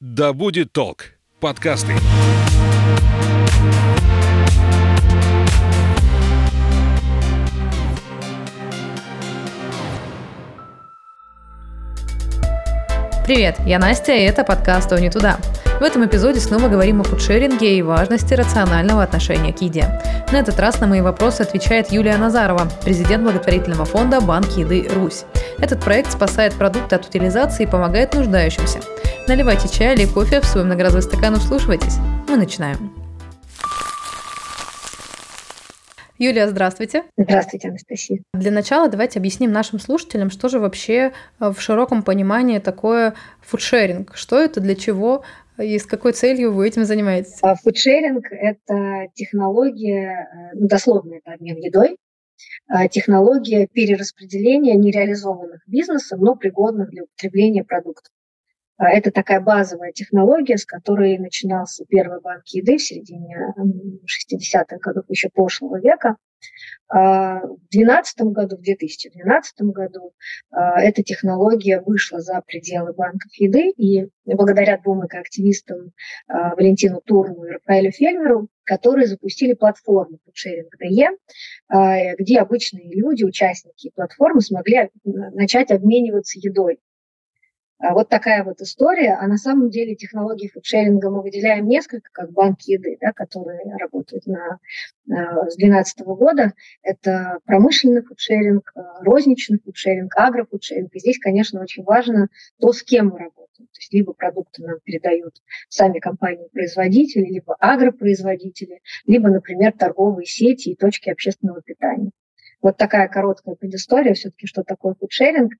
«Да будет толк» подкасты. Привет, я Настя, и это подкаст «О не туда». В этом эпизоде снова говорим о фудшеринге и важности рационального отношения к еде. На этот раз на мои вопросы отвечает Юлия Назарова, президент благотворительного фонда «Банк еды Русь». Этот проект спасает продукты от утилизации и помогает нуждающимся. Наливайте чай или кофе в свой многоразовый стакан и вслушивайтесь. Мы начинаем. Юлия, здравствуйте. Здравствуйте, Анастасия. Для начала давайте объясним нашим слушателям, что же вообще э, в широком понимании такое фудшеринг. Что это, для чего и с какой целью вы этим занимаетесь? А, фудшеринг – это технология, э, ну, дословно это обмен едой, а, технология перераспределения нереализованных бизнесом, но пригодных для употребления продуктов. А, это такая базовая технология, с которой начинался первый банк еды в середине 60-х годов еще прошлого века. А, в 2012 году, в 2012 году а, эта технология вышла за пределы банков еды, и благодаря двум экоактивистам Валентину Турну и Рафаэлю Фельмеру, которые запустили платформу Foodshare DE, где обычные люди, участники платформы, смогли начать обмениваться едой вот такая вот история. А на самом деле технологии фудшеринга мы выделяем несколько, как банк еды, да, которые работают на, с 2012 года. Это промышленный фудшеринг, э, розничный фудшеринг, агрофудшеринг. И здесь, конечно, очень важно то, с кем мы работаем. То есть либо продукты нам передают сами компании-производители, либо агропроизводители, либо, например, торговые сети и точки общественного питания. Вот такая короткая предыстория все-таки, что такое фудшеринг.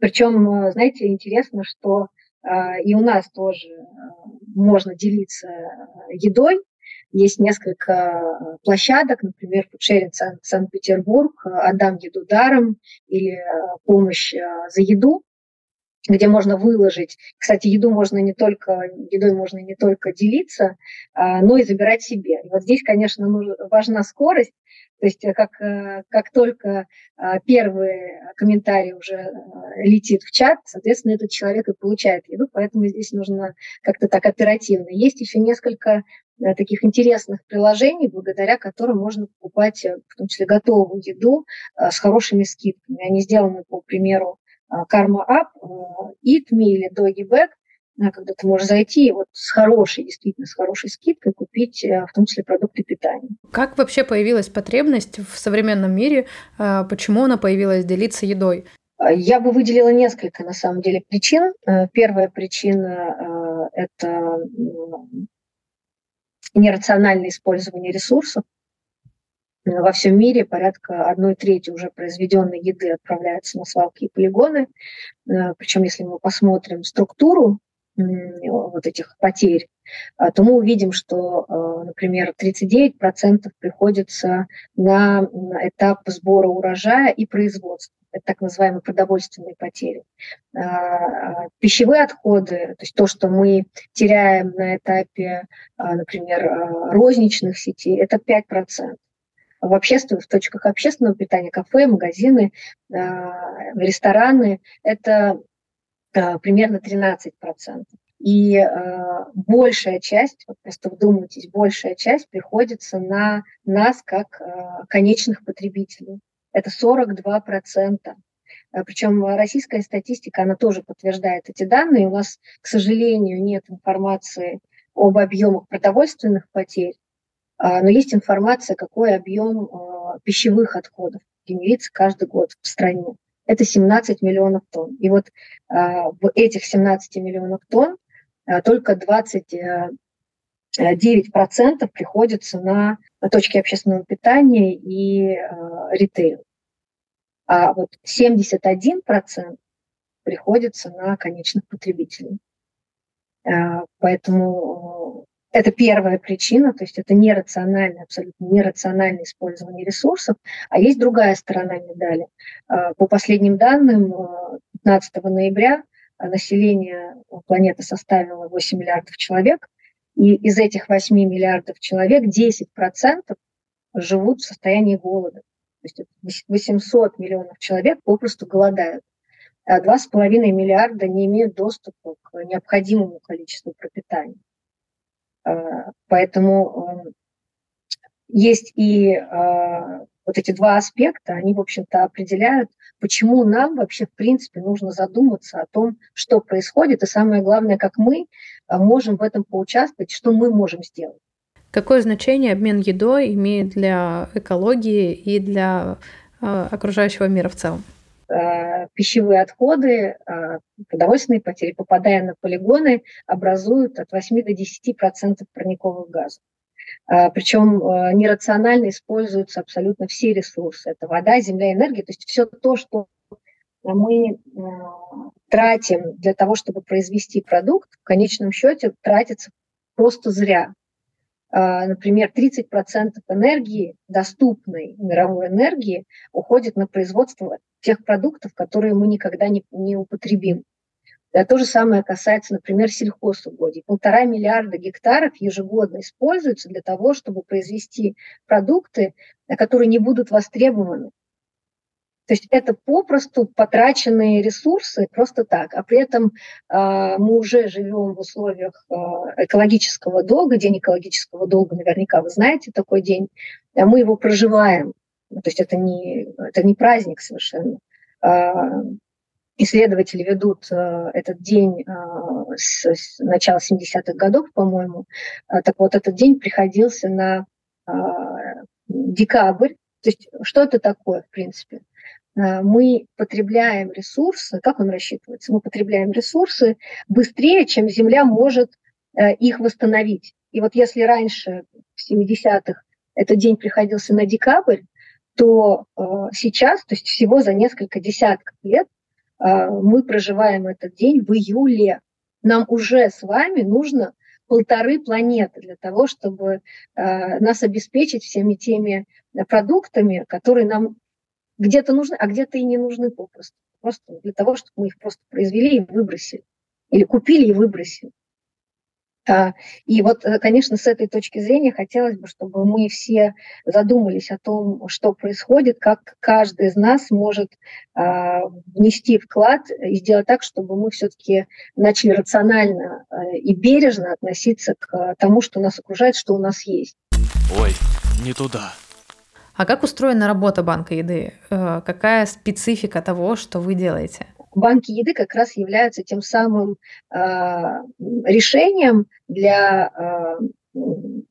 Причем, э, знаете, интересно, что э, и у нас тоже э, можно делиться едой. Есть несколько площадок, например, фудшеринг Санкт-Петербург, «Отдам еду даром» или «Помощь за еду», где можно выложить. Кстати, еду можно не только, едой можно не только делиться, но и забирать себе. И вот здесь, конечно, важна скорость, то есть э, как, э, как только а, первый комментарий уже э, летит в чат, соответственно, этот человек и получает еду, поэтому здесь нужно как-то так оперативно. Есть еще несколько таких интересных приложений, благодаря которым можно покупать в том числе готовую еду с хорошими скидками. Они сделаны по примеру Karma App, Eat Me или Doggy Bag, когда ты можешь зайти и вот с хорошей, действительно, с хорошей скидкой купить э, в том числе продукты питания. Как вообще появилась потребность в современном мире? Э, почему она появилась делиться едой? А, я бы выделила несколько, на самом деле, причин. Э, первая причина – это нерациональное использование ресурсов. Во всем мире порядка одной трети уже произведенной еды отправляется на свалки и полигоны. Причем, если мы посмотрим структуру вот этих потерь, а, то мы увидим, что, а, например, 39% приходится на этап сбора урожая и производства. Это так называемые продовольственные потери. А, пищевые отходы, то есть то, что мы теряем на этапе, например, розничных сетей, это 5% в общественных, в точках общественного питания, кафе, магазины, рестораны, это примерно 13%. И э, большая часть, вот просто вдумайтесь, большая часть приходится на нас как э, конечных потребителей. Это 42%. Э, Причем российская статистика, она тоже подтверждает эти данные. У нас, к сожалению, нет информации об объемах продовольственных потерь, но есть информация, какой объем пищевых отходов генерится каждый год в стране это 17 миллионов тонн. И вот а, в этих 17 миллионов тонн а, только 29% приходится на, точки общественного питания и а, ритейл. А вот 71% приходится на конечных потребителей. Поэтому это первая причина, то есть это нерациональное, абсолютно нерациональное использование ресурсов. А есть другая сторона медали. А, по последним данным, 15 а, ноября население планеты составило 8 миллиардов человек, и из этих 8 миллиардов человек 10% живут в состоянии голода. То есть 800 миллионов человек попросту голодают. 2,5 миллиарда не имеют доступа к необходимому количеству пропитания. Поэтому есть и вот эти два аспекта, они, в общем-то, определяют, почему нам вообще, в принципе, нужно задуматься о том, что происходит, и самое главное, как мы можем в этом поучаствовать, что мы можем сделать. Какое значение обмен едой имеет для экологии и для э, окружающего мира в целом? Э, пищевые отходы, э, продовольственные потери, попадая на полигоны, образуют от 8 до 10 процентов парниковых газов. Причем нерационально используются абсолютно все ресурсы. Это вода, земля, энергия. То есть все то, что мы тратим для того, чтобы произвести продукт, в конечном счете тратится просто зря. А, например, 30% энергии, доступной мировой энергии, уходит на производство тех продуктов, которые мы никогда не, не употребим. Да, то же самое касается, например, сельхозугодий. Полтора миллиарда гектаров ежегодно используются для того, чтобы произвести продукты, которые не будут востребованы то есть это попросту потраченные ресурсы просто так. А при этом э, мы уже живем в условиях э, экологического долга, день экологического долга, наверняка вы знаете такой день, а мы его проживаем. То есть это не, это не праздник совершенно. Э, исследователи ведут этот день с, с начала 70-х годов, по-моему. Так вот, этот день приходился на декабрь. То есть что это такое, в принципе? Э, мы потребляем ресурсы, как он рассчитывается? Мы потребляем ресурсы быстрее, чем Земля может э, их восстановить. И вот если раньше, в 70-х, этот день приходился на декабрь, то э, сейчас, то есть всего за несколько десятков лет, мы проживаем этот день в июле. Нам уже с вами нужно полторы планеты для того, чтобы нас обеспечить всеми теми продуктами, которые нам где-то нужны, а где-то и не нужны попросту. Просто для того, чтобы мы их просто произвели и выбросили. Или купили и выбросили. А, и вот, э, конечно, с этой точки зрения хотелось бы, чтобы мы все задумались о том, что происходит, как каждый из нас может а, внести вклад и сделать так, чтобы мы все-таки начали рационально э, и бережно относиться к тому, что нас окружает, что у нас есть. Ой, не туда. А как устроена работа банка еды? Э, какая специфика того, что вы делаете? Банки еды как раз являются тем самым э, решением для э,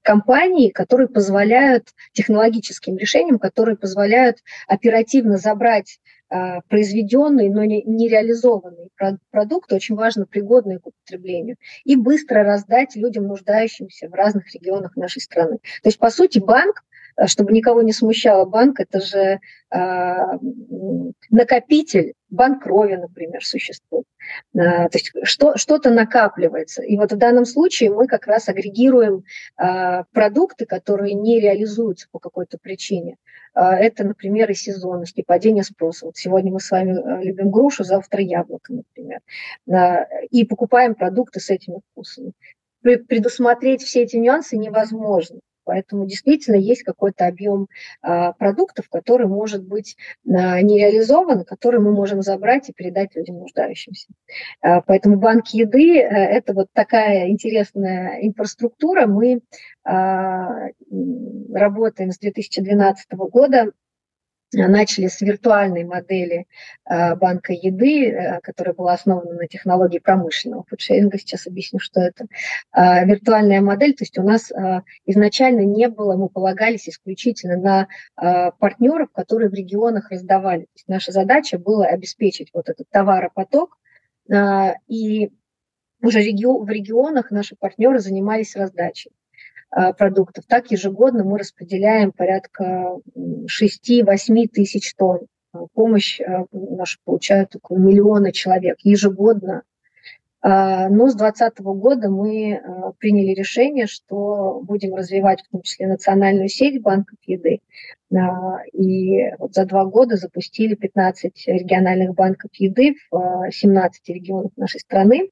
компаний, которые позволяют, технологическим решением, которые позволяют оперативно забрать э, произведенный, но не, реализованный продукт, очень важно пригодный к употреблению, и быстро раздать людям, нуждающимся в разных регионах нашей страны. То есть, по сути, банк чтобы никого не смущало банк, это же э, накопитель, банк крови, например, существует. Э, то есть что, что-то накапливается. И вот в данном случае мы как раз агрегируем э, продукты, которые не реализуются по какой-то причине. Э, это, например, и сезонность, и падение спроса. Вот сегодня мы с вами э, любим грушу, завтра яблоко, например. Э, и покупаем продукты с этими вкусами предусмотреть все эти нюансы невозможно. Поэтому действительно есть какой-то объем а, продуктов, который может быть а, не реализован, который мы можем забрать и передать людям нуждающимся. А, поэтому банк еды – это вот такая интересная инфраструктура. Мы работаем с 2012 года начали с виртуальной модели э, банка еды, э, которая была основана на технологии промышленного фудшеринга. Сейчас объясню, что это. Э, виртуальная модель, то есть у нас изначально не было, мы полагались исключительно на партнеров, которые в регионах раздавали. То есть наша задача была обеспечить вот этот товаропоток, и уже в регионах наши партнеры занимались раздачей. А, продуктов. Так ежегодно мы распределяем порядка 6-8 тысяч тонн. А, помощь а, нашу получают около миллиона человек ежегодно. Но с 2020 года мы приняли решение, что будем развивать в том числе национальную сеть банков еды. И вот за два года запустили 15 региональных банков еды в 17 регионах нашей страны.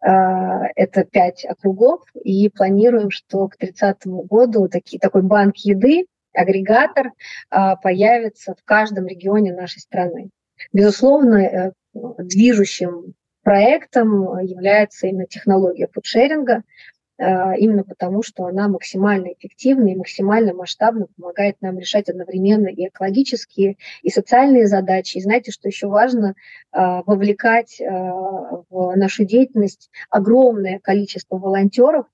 А, это пять округов, и планируем, что к 30 году такие, такой банк еды, агрегатор а, появится в каждом регионе нашей страны. Безусловно, э, движущим проектом является именно технология фудшеринга, именно потому, что она максимально эффективна и максимально масштабно помогает нам решать одновременно и экологические, и социальные задачи. И знаете, что еще важно, вовлекать в нашу деятельность огромное количество волонтеров,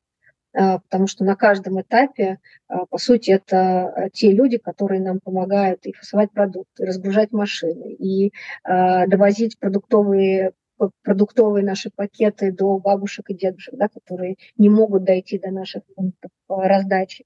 а, потому что на каждом этапе, а, по сути, это а, те люди, которые нам помогают и фасовать продукты, и разгружать машины, и довозить продуктовые продуктовые наши пакеты до бабушек и дедушек, да, которые не могут дойти до наших пунктов раздачи.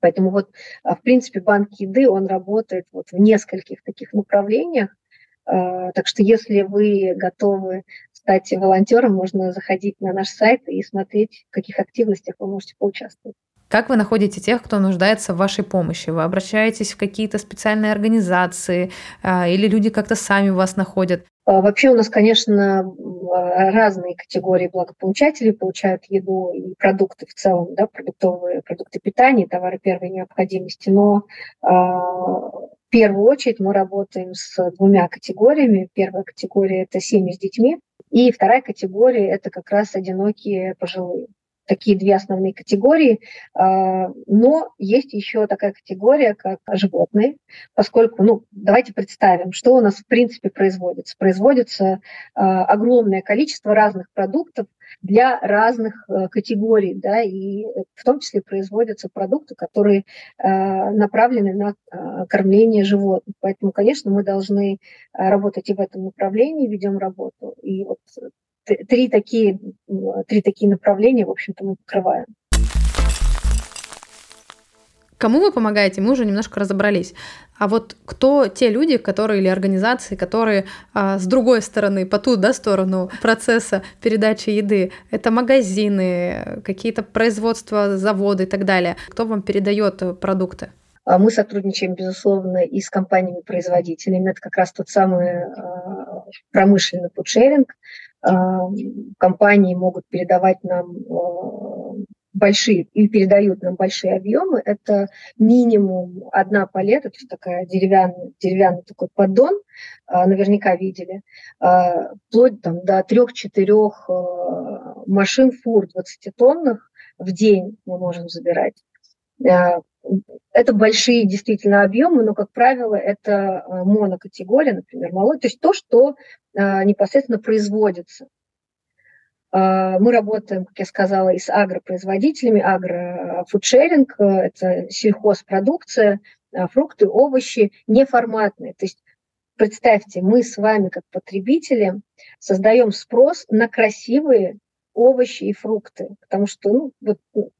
Поэтому вот, в принципе, банк еды, он работает вот в нескольких таких направлениях. Так что если вы готовы стать волонтером, можно заходить на наш сайт и смотреть, в каких активностях вы можете поучаствовать. Как вы находите тех, кто нуждается в вашей помощи? Вы обращаетесь в какие-то специальные организации а, или люди как-то сами вас находят? А, вообще у нас, конечно, разные категории благополучателей получают еду и продукты в целом, да, продуктовые продукты питания, товары первой необходимости, но а, в первую очередь мы работаем с двумя категориями. Первая категория – это семьи с детьми, и вторая категория – это как раз одинокие пожилые. Такие две основные категории. А, но есть еще такая категория, как животные, поскольку, ну, давайте представим, что у нас в принципе производится. Производится а, огромное количество разных продуктов, для разных э, категорий, да, и в том числе производятся продукты, которые э, направлены на кормление животных. Поэтому, конечно, мы должны работать и в этом направлении, ведем работу. И вот три такие, три такие направления, в общем-то, мы покрываем. Кому вы помогаете, мы уже немножко разобрались. А вот кто те люди, которые или организации, которые а, с другой стороны, по ту да, сторону процесса передачи еды, это магазины, какие-то производства, заводы и так далее. Кто вам передает продукты? А мы сотрудничаем, безусловно, и с компаниями-производителями. Это как раз тот самый а, промышленный фудшеринг. Компании могут передавать нам большие и передают нам большие объемы, это минимум одна палета, то есть такая деревянный, деревянный такой поддон, а, наверняка видели, а, вплоть там, до трех-четырех машин фур 20-тонных в день мы можем забирать. Это большие действительно объемы, но, как правило, это монокатегория, например, молочь, то есть то, что непосредственно производится. Мы работаем, как я сказала, и с агропроизводителями, агрофудшеринг, э, это сельхозпродукция, фрукты, овощи, неформатные. То есть представьте, мы с вами как потребители создаем спрос на красивые овощи и фрукты, потому что ну, вот, ну,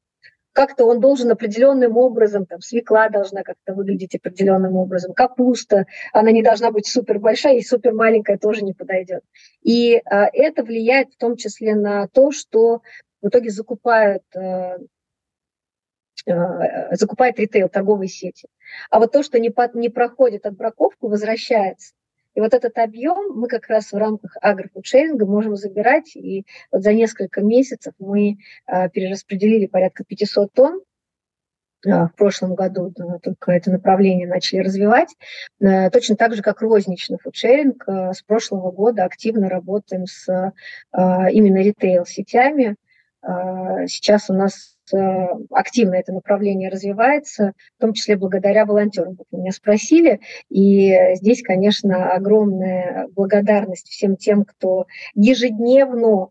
как-то он должен определенным образом, там, свекла должна как-то выглядеть определенным образом, капуста, она не должна быть супер большая, и супер маленькая тоже не подойдет. И а, это влияет в том числе на то, что в итоге закупают а, а, закупает ритейл, торговые сети. А вот то, что не, по, не проходит отбраковку, возвращается. И вот этот объем мы как раз в рамках агрофудшеринга можем забирать. И вот за несколько месяцев мы а, перераспределили порядка 500 тонн а, в прошлом году только это направление начали развивать. А, точно так же, как розничный фудшеринг, с прошлого года активно работаем с именно ритейл-сетями. Сейчас у нас Э, активно это направление развивается, в том числе благодаря волонтерам. Вот меня спросили, и здесь, конечно, огромная благодарность всем тем, кто ежедневно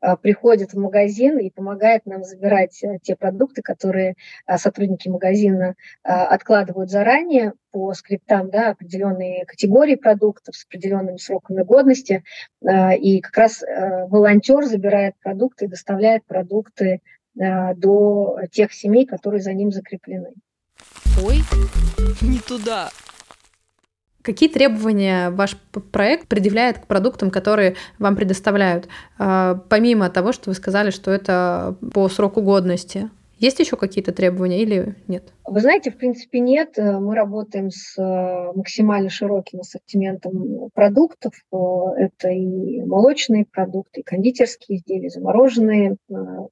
э, приходит в магазин и помогает нам забирать э, те продукты, которые сотрудники магазина откладывают заранее по скриптам, да, определенные категории продуктов с определенными сроками годности. И как раз волонтер забирает продукты и доставляет продукты Э, до тех семей, которые за ним закреплены. Ой, не туда. Какие требования ваш проект предъявляет к продуктам, которые вам предоставляют? Э, помимо того, что вы сказали, что это по сроку годности. Есть еще какие-то требования или нет? Вы знаете, в принципе, нет. Э, мы работаем с э, максимально широким ассортиментом продуктов. Э, это и молочные продукты, и кондитерские изделия, замороженные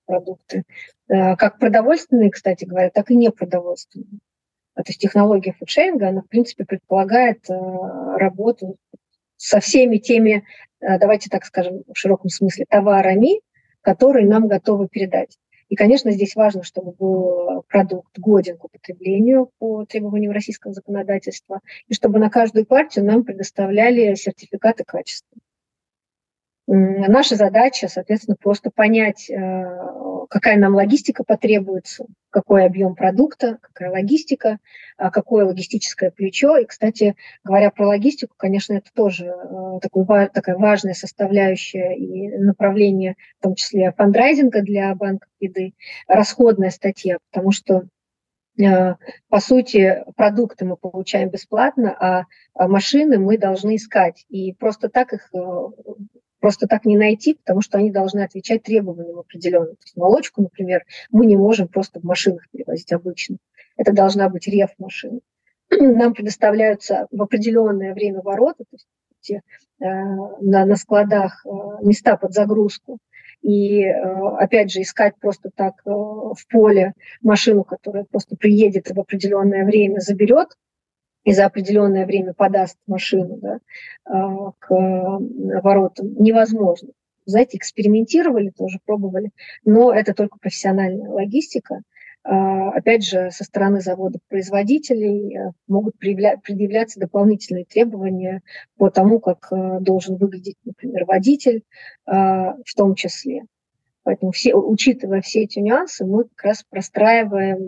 продукты. Как продовольственные, кстати говоря, так и непродовольственные. То есть технология фудшеринга, она, в принципе, предполагает работу со всеми теми, давайте так скажем, в широком смысле, товарами, которые нам готовы передать. И, конечно, здесь важно, чтобы был продукт годен к употреблению по требованиям российского законодательства, и чтобы на каждую партию нам предоставляли сертификаты качества. Наша задача, соответственно, просто понять, э, какая нам логистика потребуется, какой объем продукта, какая логистика, а какое логистическое плечо. И, кстати, говоря про логистику, конечно, это тоже э, такой, такая важная составляющая и направление, в том числе фандрайзинга для банков еды, расходная статья, потому что э, по сути, продукты мы получаем бесплатно, а, а машины мы должны искать. И просто так их просто так не найти, потому что они должны отвечать требованиям определенным. То есть молочку, например, мы не можем просто в машинах перевозить обычно. Это должна быть реф-машина. Нам предоставляются в определенное время ворота, то есть э, на, на складах э, места под загрузку. И, э, опять же, искать просто так э, в поле машину, которая просто приедет в определенное время заберет, и за определенное время подаст машину да, а, к воротам, невозможно. Знаете, экспериментировали, тоже пробовали, но это только профессиональная логистика. А, опять же, со стороны заводов-производителей э, могут предъявляться дополнительные требования по тому, как э, должен выглядеть, например, водитель а, в том числе. Поэтому, все, учитывая все эти нюансы, мы как раз простраиваем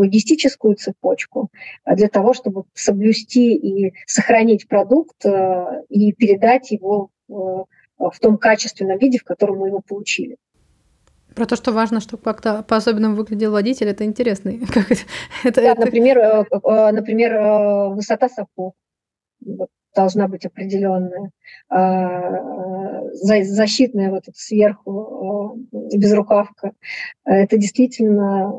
логистическую цепочку а для того, чтобы соблюсти и сохранить продукт э, и передать его в том качественном виде, в котором мы его получили. Про то, что важно, чтобы как-то по-особенному выглядел водитель, это интересно. Как это, это, да, это... Например, э, э, например, высота сапог. Вот должна быть определенная, а, защитная вот эта сверху а, безрукавка. Это действительно,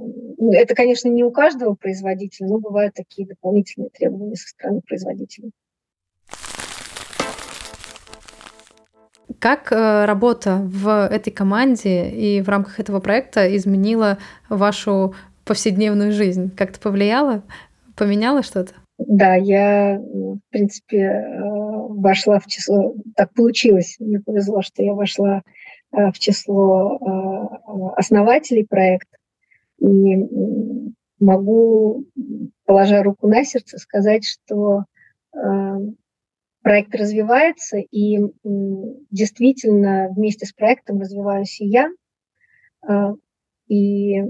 это, конечно, не у каждого производителя, но бывают такие дополнительные требования со стороны производителя. Как э, работа в этой команде и в рамках этого проекта изменила вашу повседневную жизнь? Как-то повлияла? Поменяла что-то? Да, я, в принципе, э, вошла в число, так получилось, мне повезло, что я вошла э, в число э, основателей проекта. И могу, положа руку на сердце, сказать, что проект развивается, и действительно вместе с проектом развиваюсь и я, и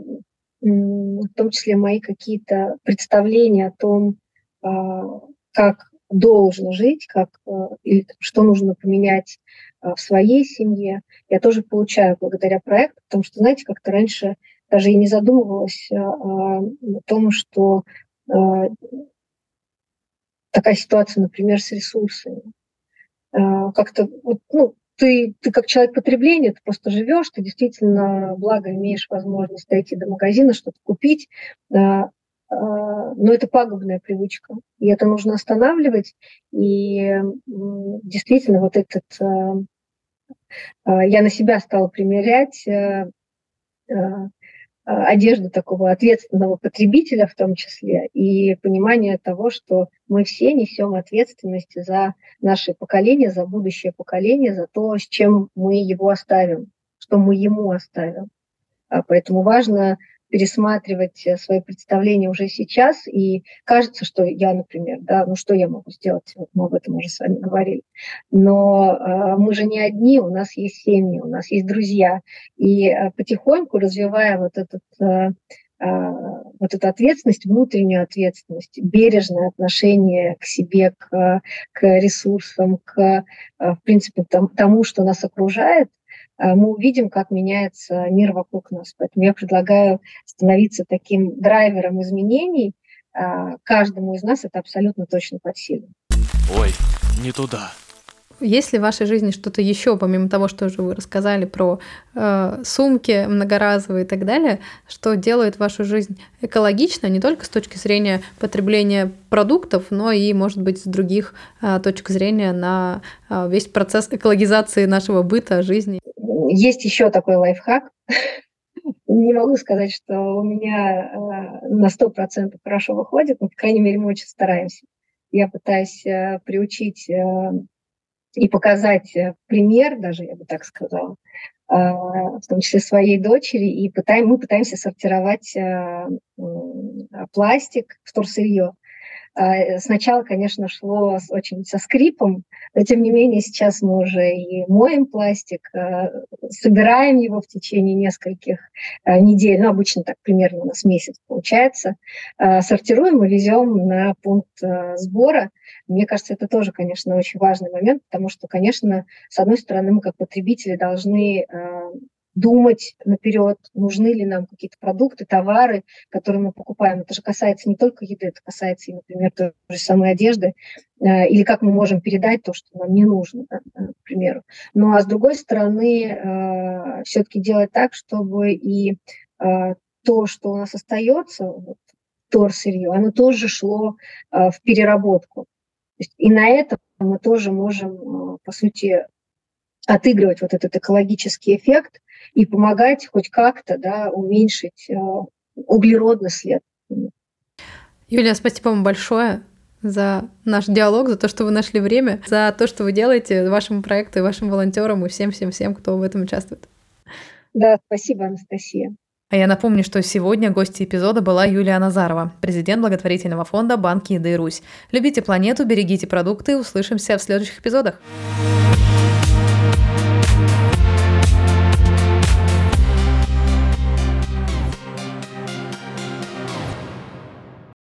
в том числе мои какие-то представления о том, как должен жить, как, э, или что нужно поменять а, в своей семье, я тоже получаю благодаря проекту, потому что, знаете, как-то раньше даже и не задумывалась о том, что такая ситуация, например, с ресурсами. Как-то, вот, ну, ты, ты как человек потребления, ты просто живешь, ты действительно, благо, имеешь возможность дойти до магазина, что-то купить, но это пагубная привычка, и это нужно останавливать. И действительно, вот этот а, а, я на себя стала примерять одежду такого ответственного потребителя в том числе, и понимание того, что мы все несем ответственность за наше поколение, за будущее поколение, за то, с чем мы его оставим, что мы ему оставим. Поэтому важно пересматривать э, свои представления уже сейчас, и кажется, что я, например, да, ну что я могу сделать, вот мы об этом уже с вами говорили, но э, мы же не одни, у нас есть семьи, у нас есть друзья, и э, потихоньку развивая вот этот э, э вот эту ответственность, внутреннюю ответственность, бережное отношение к себе, к, к ресурсам, к, э, в принципе, тому, что нас окружает, мы увидим, как меняется мир вокруг нас. Поэтому я предлагаю становиться таким драйвером изменений. Э, каждому из нас это абсолютно точно под силу. Ой, не туда. Есть ли в вашей жизни что-то еще, помимо того, что уже вы рассказали про э, сумки многоразовые и так далее, что делает вашу жизнь экологично не только с точки зрения потребления продуктов, но и, может быть, с других э, точек зрения на э, весь процесс экологизации нашего быта, жизни? Есть еще такой лайфхак. Не могу сказать, что у меня э, на 100% хорошо выходит, но, по крайней мере, мы очень стараемся. Я пытаюсь э, приучить э, и показать пример, даже я бы так сказала, в том числе своей дочери, и пытаем, мы пытаемся сортировать а, пластик, вторсырье. А, сначала, конечно, шло очень со скрипом, но тем не менее сейчас мы уже и моем пластик, собираем его в течение нескольких недель, ну, обычно так примерно у нас месяц получается, сортируем и везем на пункт сбора. Мне кажется, это тоже, конечно, очень важный момент, потому что, конечно, с одной стороны, мы как потребители должны думать наперед, нужны ли нам какие-то продукты, товары, которые мы покупаем. Это же касается не только еды, это касается, например, той же самой одежды, э, или как мы можем передать то, что нам не нужно, да, к примеру. Ну а с другой стороны, э, все-таки делать так, чтобы и э, то, что у нас остается, вот, сырье, оно тоже шло в переработку. И на этом мы тоже можем, по сути, отыгрывать вот этот экологический эффект и помогать хоть как-то да, уменьшить э, углеродный след. Юлия, спасибо вам большое за наш диалог, за то, что вы нашли время, за то, что вы делаете вашему проекту и вашим волонтерам и всем-всем-всем, кто в этом участвует. Да, спасибо, Анастасия. А я напомню, что сегодня гостьей эпизода была Юлия Назарова, президент благотворительного фонда «Банки Еды Русь». Любите планету, берегите продукты. Услышимся в следующих эпизодах.